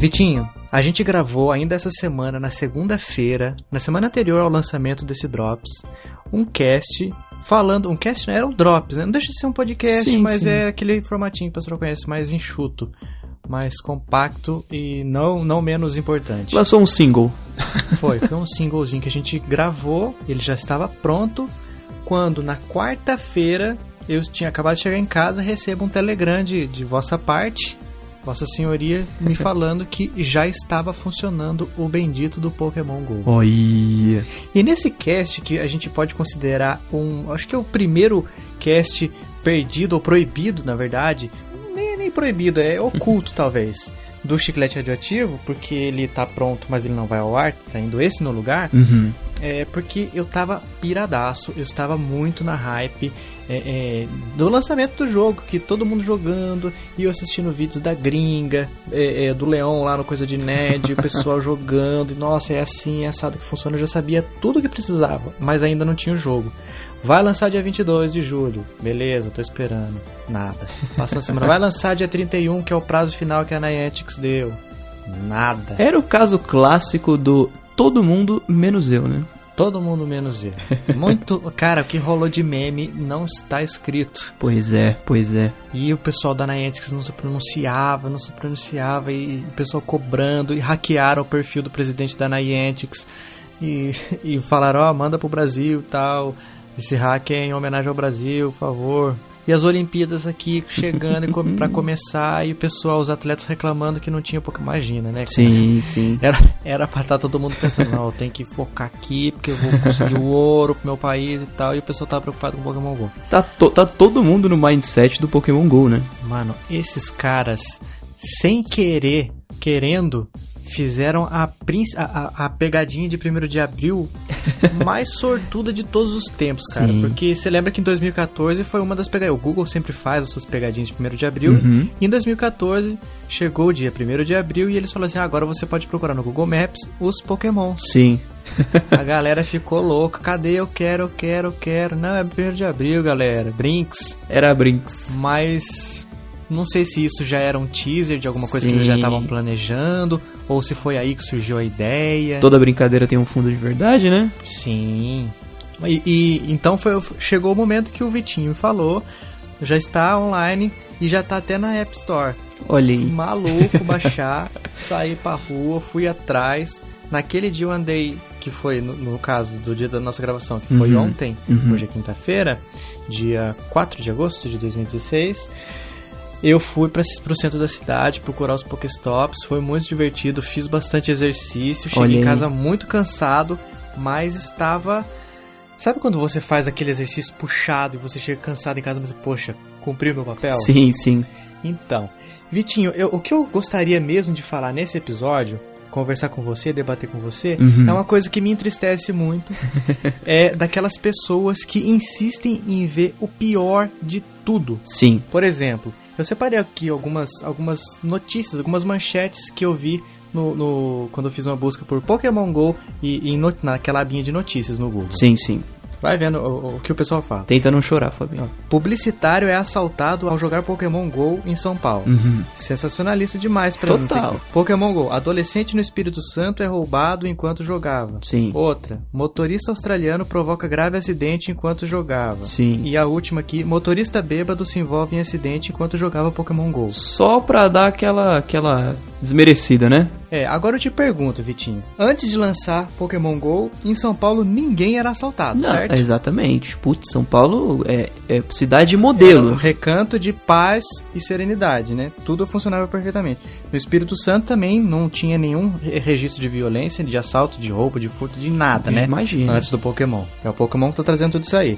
Vitinho, a gente gravou ainda essa semana, na segunda-feira, na semana anterior ao lançamento desse Drops, um cast falando. Um cast não era um Drops, né? Não deixa de ser um podcast, Sim, mas sim. é aquele formatinho que o pessoal conhece, mais enxuto, mais compacto e não, não menos importante. Lançou um single. Foi, foi um singlezinho que a gente gravou, ele já estava pronto. Quando na quarta-feira eu tinha acabado de chegar em casa, recebo um telegram de, de vossa parte, Vossa Senhoria, me falando que já estava funcionando o bendito do Pokémon GO. Olha. E nesse cast, que a gente pode considerar um. Acho que é o primeiro cast perdido ou proibido, na verdade. Nem, nem proibido, é oculto talvez. Do chiclete radioativo, porque ele tá pronto, mas ele não vai ao ar, tá indo esse no lugar. Uhum. É porque eu tava piradaço, eu estava muito na hype é, é, do lançamento do jogo, que todo mundo jogando, e eu assistindo vídeos da gringa, é, é, do Leão lá no Coisa de Nerd, o pessoal jogando, e nossa, é assim, é assado que funciona, eu já sabia tudo o que precisava, mas ainda não tinha o jogo. Vai lançar dia 22 de julho, beleza, tô esperando. Nada. Passou uma semana. Vai lançar dia 31, que é o prazo final que a Niantic deu. Nada. Era o caso clássico do todo mundo menos eu, né? Todo mundo menos eu. Muito. Cara, o que rolou de meme não está escrito. Pois é, pois é. E o pessoal da Niantic não se pronunciava, não se pronunciava, e o pessoal cobrando, e hackearam o perfil do presidente da Niantic. E, e falaram: Ó, manda pro Brasil e tal. Esse hack é em homenagem ao Brasil, por favor. E as Olimpíadas aqui chegando pra começar, e o pessoal, os atletas reclamando que não tinha pouco. Imagina, né? Sim, sim. Era, era pra estar todo mundo pensando, não, eu tenho que focar aqui, porque eu vou conseguir o ouro pro meu país e tal. E o pessoal tava preocupado com o Pokémon GO. Tá, to- tá todo mundo no mindset do Pokémon GO, né? Mano, esses caras, sem querer, querendo, fizeram a, a, a- pegadinha de 1 de abril mais sortuda de todos os tempos, cara. Sim. Porque você lembra que em 2014 foi uma das pegadinhas. O Google sempre faz as suas pegadinhas de 1 de abril. Uhum. E em 2014 chegou o dia 1 de abril e eles falaram assim: ah, agora você pode procurar no Google Maps os Pokémons. Sim. A galera ficou louca. Cadê? Eu quero, eu quero, eu quero. Não, é 1 de abril, galera. Brinks. Era Brinks. Mas não sei se isso já era um teaser de alguma coisa que Sim. eles já estavam planejando. Ou se foi aí que surgiu a ideia. Toda brincadeira tem um fundo de verdade, né? Sim. E, e- então foi, chegou o momento que o Vitinho falou. Já está online e já tá até na App Store. Aí. maluco baixar, saí pra rua, fui atrás. Naquele dia eu andei, que foi no, no caso do dia da nossa gravação, que foi Uhum, ontem, uhum. hoje é quinta-feira, dia 4 de agosto de 2016. Eu fui para pro centro da cidade procurar os Pokéstops, foi muito divertido, fiz bastante exercício, cheguei Olha em casa muito cansado, mas estava. Sabe quando você faz aquele exercício puxado e você chega cansado em casa, mas poxa, cumpri o meu papel? Sim, sim. Então, Vitinho, eu- o que eu gostaria mesmo de falar nesse episódio, conversar com você, debater com você, Uhum. é uma coisa que me entristece muito. é daquelas pessoas que insistem em ver o pior de tudo. Sim. Por exemplo, eu separei aqui algumas, algumas notícias, algumas manchetes que eu vi no, no- quando eu fiz uma busca por Pokémon GO e, e no- naquela abinha de notícias no Google. Sim, sim. Vai vendo o, o que o pessoal fala. Tenta não chorar, Fabinho. Publicitário é assaltado ao jogar Pokémon GO em São Paulo. Uhum. Sensacionalista demais pra mim. Total. aqui. Pokémon GO. Adolescente no Espírito Santo é roubado enquanto jogava. Sim. Outra. Motorista australiano provoca grave acidente enquanto jogava. Sim. E a última aqui. Motorista bêbado se envolve em acidente enquanto jogava Pokémon GO. Só pra dar aquela, aquela desmerecida, né? É, agora eu te pergunto, Vitinho. Antes de lançar Pokémon GO, em São Paulo ninguém era assaltado, Não, certo? exatamente. Putz, São Paulo é, é cidade Era um modelo. recanto de paz e serenidade, né? Tudo funcionava perfeitamente. No Espírito Santo também não tinha nenhum re- registro de violência, de assalto, de roubo, de furto, de nada, né? Imagina. Antes do Pokémon. É o Pokémon que tá trazendo tudo isso aí.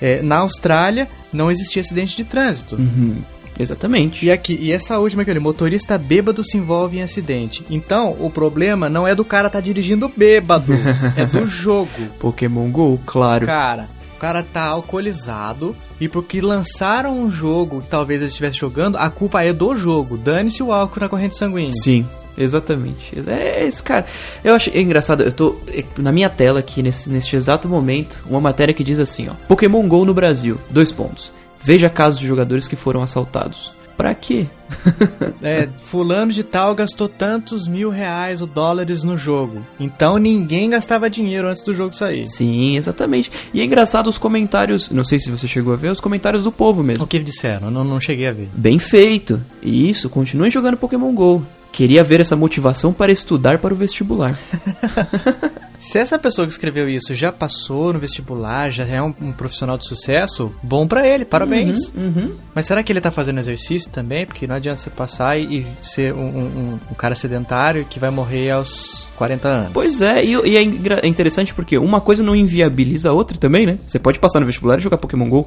É, na Austrália não existia acidente de trânsito. Uhum. Exatamente. E aqui, e essa última aqui, olha, motorista bêbado se envolve em acidente. Então, o problema não é do cara tá dirigindo bêbado, é do jogo. Pokémon GO, claro. Cara, o cara tá alcoolizado e porque lançaram um jogo que talvez ele estivesse jogando, a culpa é do jogo. Dane-se o álcool na corrente sanguínea. Sim, exatamente. É esse cara. Eu acho é engraçado, eu tô é, na minha tela aqui nesse, neste exato momento, uma matéria que diz assim, ó: Pokémon Go no Brasil. Dois pontos. Veja casos de jogadores que foram assaltados. pra quê? É, fulano de tal gastou tantos mil reais ou dólares no jogo. Então ninguém gastava dinheiro antes do jogo sair. Sim, exatamente. E é engraçado os comentários, não sei se você chegou a ver, os comentários do povo mesmo. O que disseram? Não, não cheguei a ver. Bem feito. Isso, continue jogando Pokémon GO. Queria ver essa motivação para estudar para o vestibular. Se essa pessoa que escreveu isso já passou no vestibular, já é um, um profissional de sucesso, bom pra ele, parabéns. Uhum, uhum. Mas será que ele tá fazendo exercício também? Porque não adianta você passar e, e ser um, um, um cara sedentário que vai morrer aos 40 anos. Pois é, e, e é, é interessante porque uma coisa não inviabiliza a outra também, né? Você pode passar no vestibular e jogar Pokémon GO.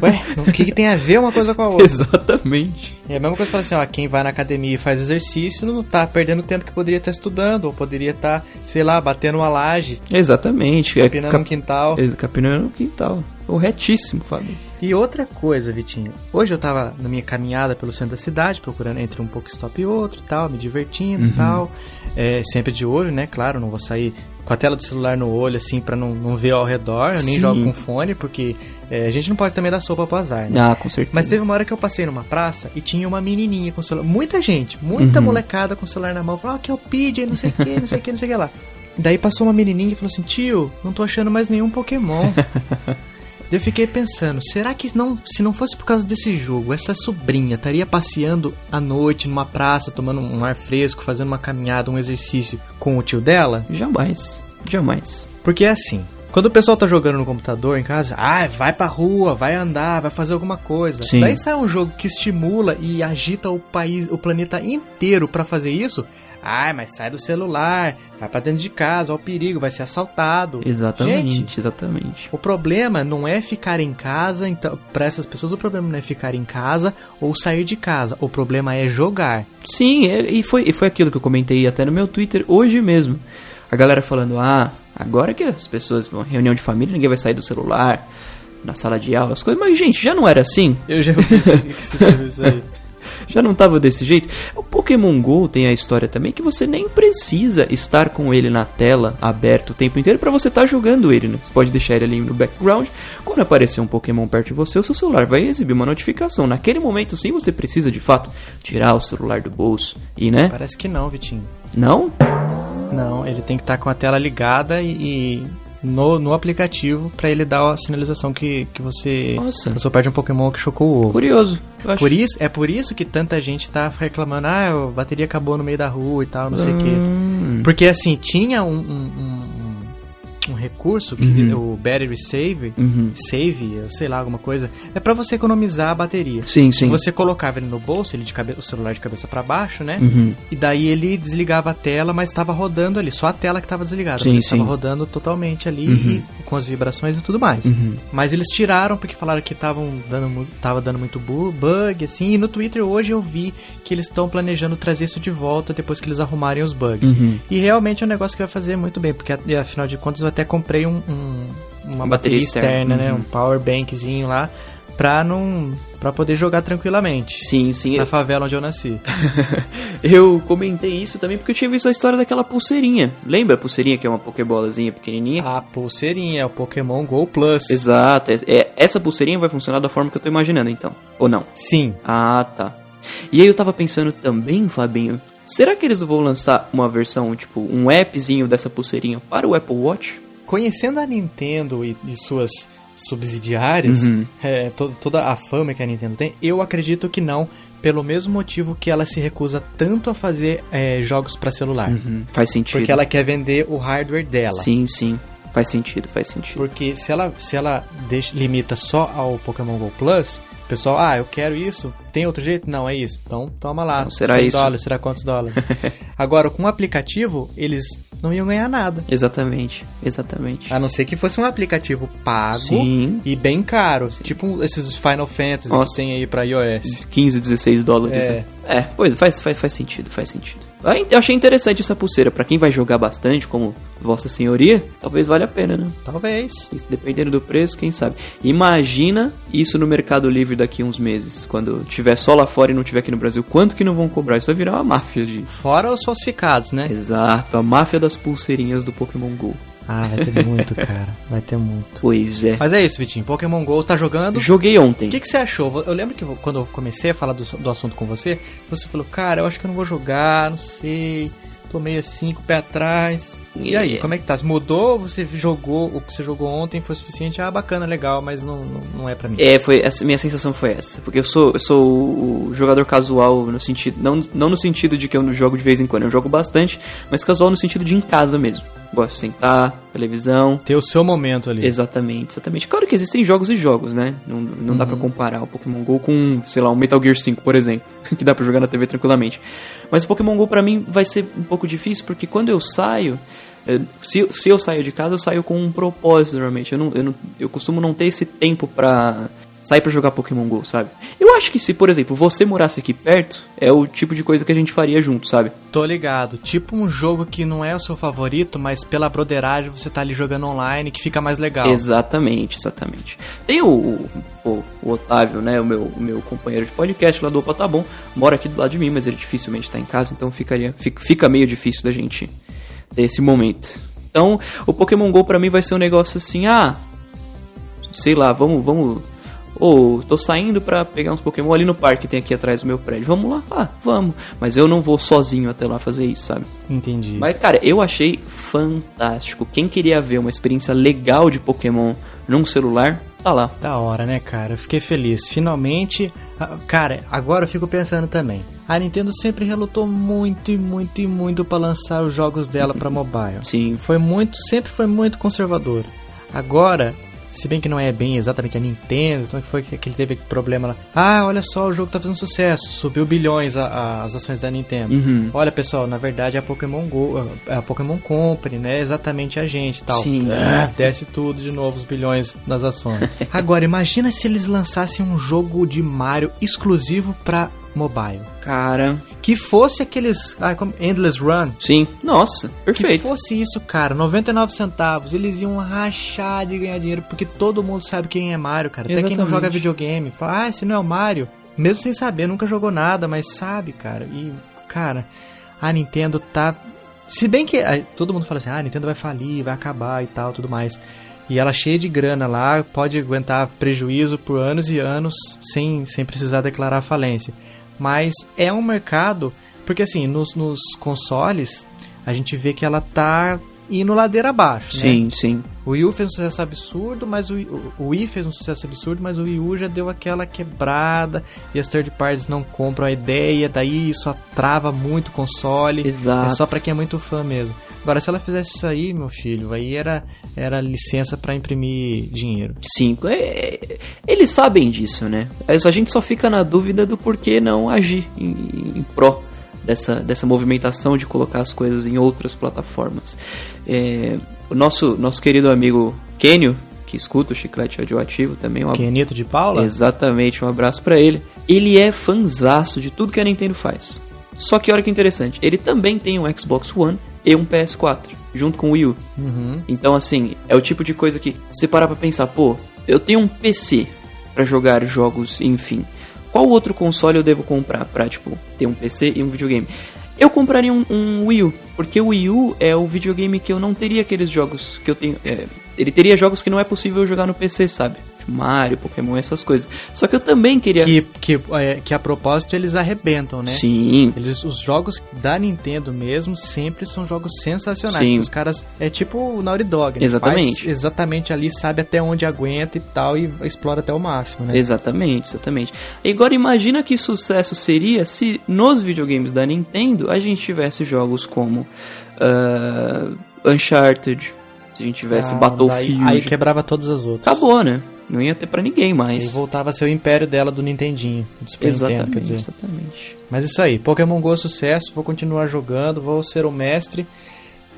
Ué, o que, que tem a ver uma coisa com a outra? Exatamente. É a mesma coisa que fala assim, ó, quem vai na academia e faz exercício não tá perdendo tempo que poderia estar estudando, ou poderia estar, sei lá, batendo uma laje, Exatamente. É capinando um cap- quintal. Capinando no quintal. Corretíssimo, Fábio. E outra coisa, Vitinho. Hoje eu tava na minha caminhada pelo centro da cidade, procurando entre um pouco stop e outro e tal, me divertindo e tal. É, sempre de olho, né? Claro, não vou sair com a tela do celular no olho, assim, pra não, não ver ao redor. Eu nem Sim. jogo com fone, porque é, a gente não pode também dar sopa pro azar, né? Ah, com certeza. Mas teve uma hora que eu passei numa praça e tinha uma menininha com celular. Muita gente, muita Uhum. molecada com celular na mão. Falou, ah, que é o PJ, não sei o que, não sei o que, não sei o que lá. Daí passou uma menininha e falou assim, tio, não tô achando mais nenhum Pokémon. Eu fiquei pensando, será que não, se não fosse por causa desse jogo, essa sobrinha estaria passeando à noite numa praça, tomando um ar fresco, fazendo uma caminhada, um exercício com o tio dela? Jamais. Jamais. Porque é assim, quando o pessoal tá jogando no computador em casa, ah, vai pra rua, vai andar, vai fazer alguma coisa. Sim. Daí sai um jogo que estimula e agita o país, o planeta inteiro pra fazer isso. Ah, mas sai do celular, vai pra dentro de casa, ó o perigo, vai ser assaltado. Exatamente, Gente, exatamente. o problema não é ficar em casa, então, para essas pessoas o problema não é ficar em casa ou sair de casa, o problema é jogar. Sim, é- e foi, e foi aquilo que eu comentei até no meu Twitter hoje mesmo. A galera falando, ah, agora que as pessoas vão reunião de família, ninguém vai sair do celular, na sala de aula, as coisas. Mas, gente, já não era assim? Eu já vi que você viu isso aí. Já não tava desse jeito? O Pokémon GO tem a história também que você nem precisa estar com ele na tela aberto o tempo inteiro pra você estar jogando ele, né? Você pode deixar ele ali no background. Quando aparecer um Pokémon perto de você, o seu celular vai exibir uma notificação. Naquele momento, sim, você precisa de fato tirar o celular do bolso e, né? Parece que não, Vitinho. Não? Não, ele tem que estar com a tela ligada e, no, no aplicativo pra ele dar a sinalização que, que você Nossa. perde um Pokémon que chocou o ovo. Curioso. Por isso, é por isso que tanta gente tá reclamando, ah, a bateria acabou no meio da rua e tal, não sei o quê. Hum. Porque assim, tinha um- um recurso, que Uhum. o Battery Save, Uhum. Save, eu sei lá, alguma coisa, é pra você economizar a bateria. Sim, sim. Você colocava ele no bolso, ele de cabe... o celular de cabeça pra baixo, né? Uhum. E daí ele desligava a tela, mas estava rodando ali, só a tela que estava desligada. Sim, porque Estava sim. rodando totalmente ali Uhum. e com as vibrações e tudo mais. Uhum. Mas eles tiraram porque falaram que estavam dando, tava dando muito bu- bug, assim. E no Twitter hoje eu vi que eles estão planejando trazer isso de volta depois que eles arrumarem os bugs. Uhum. E realmente é um negócio que vai fazer muito bem, porque afinal de contas eu até comprei um, um- uma bateria, Bateria externa, né? uhum. Um power bankzinho lá pra não para poder jogar tranquilamente. Sim, sim. Na favela onde eu nasci. Eu comentei isso também porque eu tinha visto a história daquela pulseirinha. Lembra a pulseirinha que é uma pokebolazinha pequenininha? A pulseirinha, é o Pokémon Go Plus. Exato. é- é- essa pulseirinha vai funcionar da forma que eu tô imaginando, então. Ou não? Sim. Ah, tá. E aí eu tava pensando também, Fabinho, será que eles não vão lançar uma versão, tipo, um appzinho dessa pulseirinha para o Apple Watch? Conhecendo a Nintendo e, e suas subsidiárias, Uhum. é, to- toda a fama que a Nintendo tem, eu acredito que não, pelo mesmo motivo que ela se recusa tanto a fazer é, jogos para celular. Uhum. Faz sentido. Porque ela quer vender o hardware dela. Sim, sim. Faz sentido, faz sentido. Porque se ela, se ela deixa, limita só ao Pokémon GO Plus, o pessoal, ah, eu quero isso, tem outro jeito? Não, é isso. Então toma lá, Não, será 100 isso? dólares, será quantos dólares? Agora, com o aplicativo, eles não iam ganhar nada. Exatamente, exatamente. A não ser que fosse um aplicativo pago Sim. e bem caro. Tipo esses Final Fantasy Nossa. que tem aí pra iOS. 15, 16 dólares. É. né? É, pois faz, faz, faz sentido, faz sentido. Ah, Eu achei interessante essa pulseira. Pra quem vai jogar bastante, como Vossa Senhoria, talvez valha a pena, né? Talvez. Isso, dependendo do preço, quem sabe. Imagina isso no Mercado Livre daqui a uns meses. Quando tiver só lá fora e não tiver aqui no Brasil. Quanto que não vão cobrar? Isso vai virar uma máfia de. Fora os falsificados, né? Exato, a máfia das pulseirinhas do Pokémon GO. Ah, vai ter muito, cara. Vai ter muito. Pois é. Mas é isso, Vitinho. Pokémon GO tá jogando. Joguei ontem. O que, que você achou? Eu lembro que quando eu comecei a falar do, do assunto com você, você falou, cara, eu acho que eu não vou jogar, não sei. Tô meio assim, com o pé atrás. E aí, como é que tá? Mudou? Você jogou o que você jogou ontem? Foi suficiente? Ah, bacana, legal, mas não, não, não é pra mim. É, foi essa minha sensação foi essa. Porque eu sou, eu sou o jogador casual no sentido. Não, não no sentido de que eu não jogo de vez em quando, eu jogo bastante, mas casual no sentido de em casa mesmo. Gosto de sentar, televisão. Ter o seu momento ali. Exatamente, exatamente. Claro que existem jogos e jogos, né? Não, não dá pra comparar o Pokémon GO com, sei lá, um Metal Gear 5, por exemplo. que dá pra jogar na TV tranquilamente. Mas o Pokémon GO pra mim vai ser um pouco difícil, porque quando eu saio. eh, Se, se eu saio de casa, eu saio com um propósito, normalmente. Eu, não, eu, não, eu costumo não ter esse tempo pra sair pra jogar Pokémon GO, sabe? Eu acho que se, por exemplo, você morasse aqui perto, é o tipo de coisa que a gente faria junto, sabe? Tô ligado. Tipo um jogo que não é o seu favorito, mas pela broderagem você tá ali jogando online que fica mais legal. Exatamente, exatamente. Tem o, o, o- Otávio, né, o meu, o meu companheiro de podcast lá do Opa Tá Bom, mora aqui do lado de mim, mas ele dificilmente tá em casa, então ficaria, fica, fica meio difícil da gente ter esse momento. Então, o Pokémon GO pra mim vai ser um negócio assim, ah, sei lá, vamos, vamos. Ou tô saindo pra pegar uns Pokémon ali no parque que tem aqui atrás do meu prédio. Vamos lá? Ah, vamos. Mas eu não vou sozinho até lá fazer isso, sabe? Entendi. Mas, cara, eu achei fantástico. Quem queria ver uma experiência legal de Pokémon num celular, tá lá. Da hora, né, cara? Eu fiquei feliz. Finalmente. Cara, agora eu fico pensando também. A Nintendo sempre relutou muito e muito e muito pra lançar os jogos dela pra mobile. Sim. Foi muito, sempre foi muito conservadora. Agora, se bem que não é bem exatamente a Nintendo, então foi que que ele teve problema lá. Ah, olha só, o jogo tá fazendo sucesso, subiu bilhões a- a- as ações da Nintendo. Uhum. Olha, pessoal, na verdade é a Pokémon Go, é a Pokémon Company, né? Exatamente a gente e tal. Sim. Ah, desce tudo de novo os bilhões nas ações. Agora, imagina se eles lançassem um jogo de Mario exclusivo pra mobile. Cara, Que fosse aqueles. Ah, como Endless Run. sim. Nossa, Que perfeito. fosse isso, cara, 99 centavos, eles iam rachar de ganhar dinheiro, porque todo mundo sabe quem é Mario, cara. Até quem não Exatamente. joga videogame, fala, ah, esse não é o Mario. Mesmo sem saber, nunca jogou nada, mas sabe, cara. E, cara, a Nintendo tá. Se bem que todo mundo fala assim, ah, a Nintendo vai falir, vai acabar e tal, tudo mais. E ela cheia de grana lá, pode aguentar prejuízo por anos e anos sem, sem precisar declarar falência. Mas é um mercado, porque assim, nos, nos consoles, a gente vê que ela tá indo ladeira abaixo, né? Sim, sim. O Wii U fez um sucesso absurdo, mas o, Wii- o Wii fez um sucesso absurdo, mas o Wii U já deu aquela quebrada e as third parties não compram a ideia, daí isso trava muito o console. Exato. É só pra quem é muito fã mesmo. Agora, se ela fizesse isso aí, meu filho, aí era, era licença pra imprimir dinheiro. Sim, é- eles sabem disso, né? É A gente só fica na dúvida do porquê não agir em, em pró dessa, dessa movimentação de colocar as coisas em outras plataformas. É, o nosso, nosso querido amigo Kenio, que escuta o Chiclete Radioativo também, um Kenito de Paula? Exatamente, um abraço pra ele. Ele é fanzaço de tudo que a Nintendo faz. Só que olha que interessante, ele também tem um Xbox One e um PS4, junto com o Wii U. Uhum. Então, assim, é o tipo de coisa que você parar pra pensar, pô, eu tenho um PC pra jogar jogos, enfim. Qual outro console eu devo comprar pra, tipo, ter um PC e um videogame? Eu compraria um, um Wii U, porque o Wii U é o videogame que eu não teria aqueles jogos que eu tenho. é, ele teria jogos que não é possível jogar no PC, sabe? Mario, Pokémon, essas coisas. Só que eu também queria. Que, que, é, que a propósito eles arrebentam, né? Sim, Eles, os jogos da Nintendo mesmo sempre são jogos sensacionais. Sim. Os caras é tipo o Naughty Dog, né? Exatamente. Faz exatamente ali, sabe até onde aguenta e tal, e explora até o máximo, né? Exatamente, exatamente. E agora imagina que sucesso seria se nos videogames da Nintendo a gente tivesse jogos como ah, Uncharted, se a gente tivesse Ah, Battlefield. daí- Aí, quebrava todas as outras. Acabou, né? Não ia ter pra ninguém mais. voltava a ser o império dela do Nintendinho, do Super Nintendo, quer Exatamente, dizer. exatamente. Mas isso aí, Pokémon Go é sucesso, vou continuar jogando, vou ser o mestre.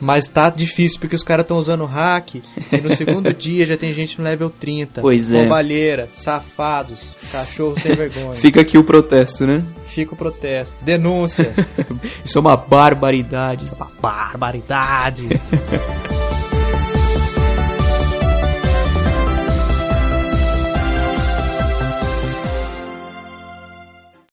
Mas tá difícil, porque os caras estão usando hack. E no segundo dia já tem gente no level 30. Pois é. Roubalheira, safados, cachorro sem vergonha. Fica aqui o protesto, né? Fica o protesto. Denúncia. Isso é uma barbaridade. Barbaridade.